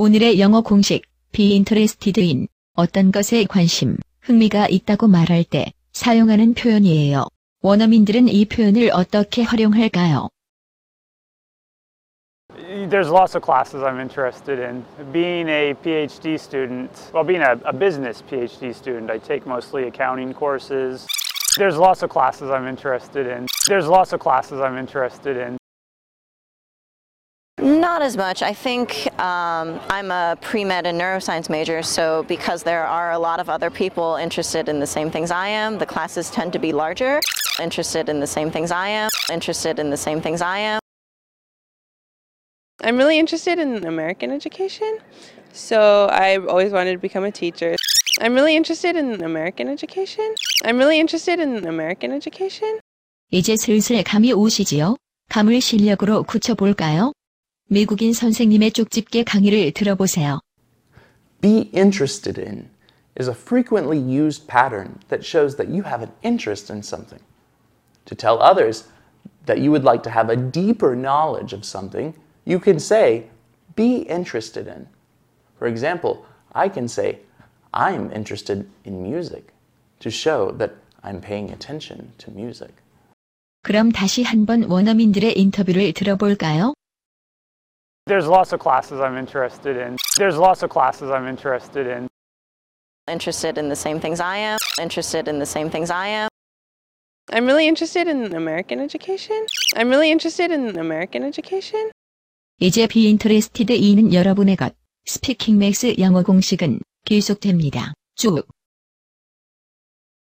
오늘의 영어 공식 be interested in 어떤 것에 관심, 흥미가 있다고 말할 때 사용하는 표현이에요. 원어민들은 이 표현을 어떻게 활용할까요? There's lots of classes I'm interested in. Being a PhD student, well, being a, a business PhD student, I take mostly accounting courses. There's lots of classes I'm interested in. There's lots of classes I'm interested in. Not as much. I think um, I'm a pre med and neuroscience major, so because there are a lot of other people interested in the same things I am, the classes tend to be larger. Interested in the same things I am, interested in the same things I am. I'm really interested in American education, so I always wanted to become a teacher. I'm really interested in American education. I'm really interested in American education. 이제 슬슬 감이 오시지요? 감을 실력으로 굳혀볼까요? 미국인 선생님의 쪽집게 강의를 들어보세요. Be interested in is a frequently used pattern that shows that you have an interest in something. To tell others that you would like to have a deeper knowledge of something, you can say, be interested in. For example, I can say, I'm interested in music to show that I'm paying attention to music. 그럼 다시 한번 원어민들의 인터뷰를 들어볼까요? There's lots of classes I'm interested in. There's lots of classes I'm interested in. Interested in the same things I am, interested in the same things I am. I'm really interested in American education. I'm really interested in American education. 이제 be interested in은 여러분의 것. 스피킹 맥스 영어 공식은 계속됩니다. 쭉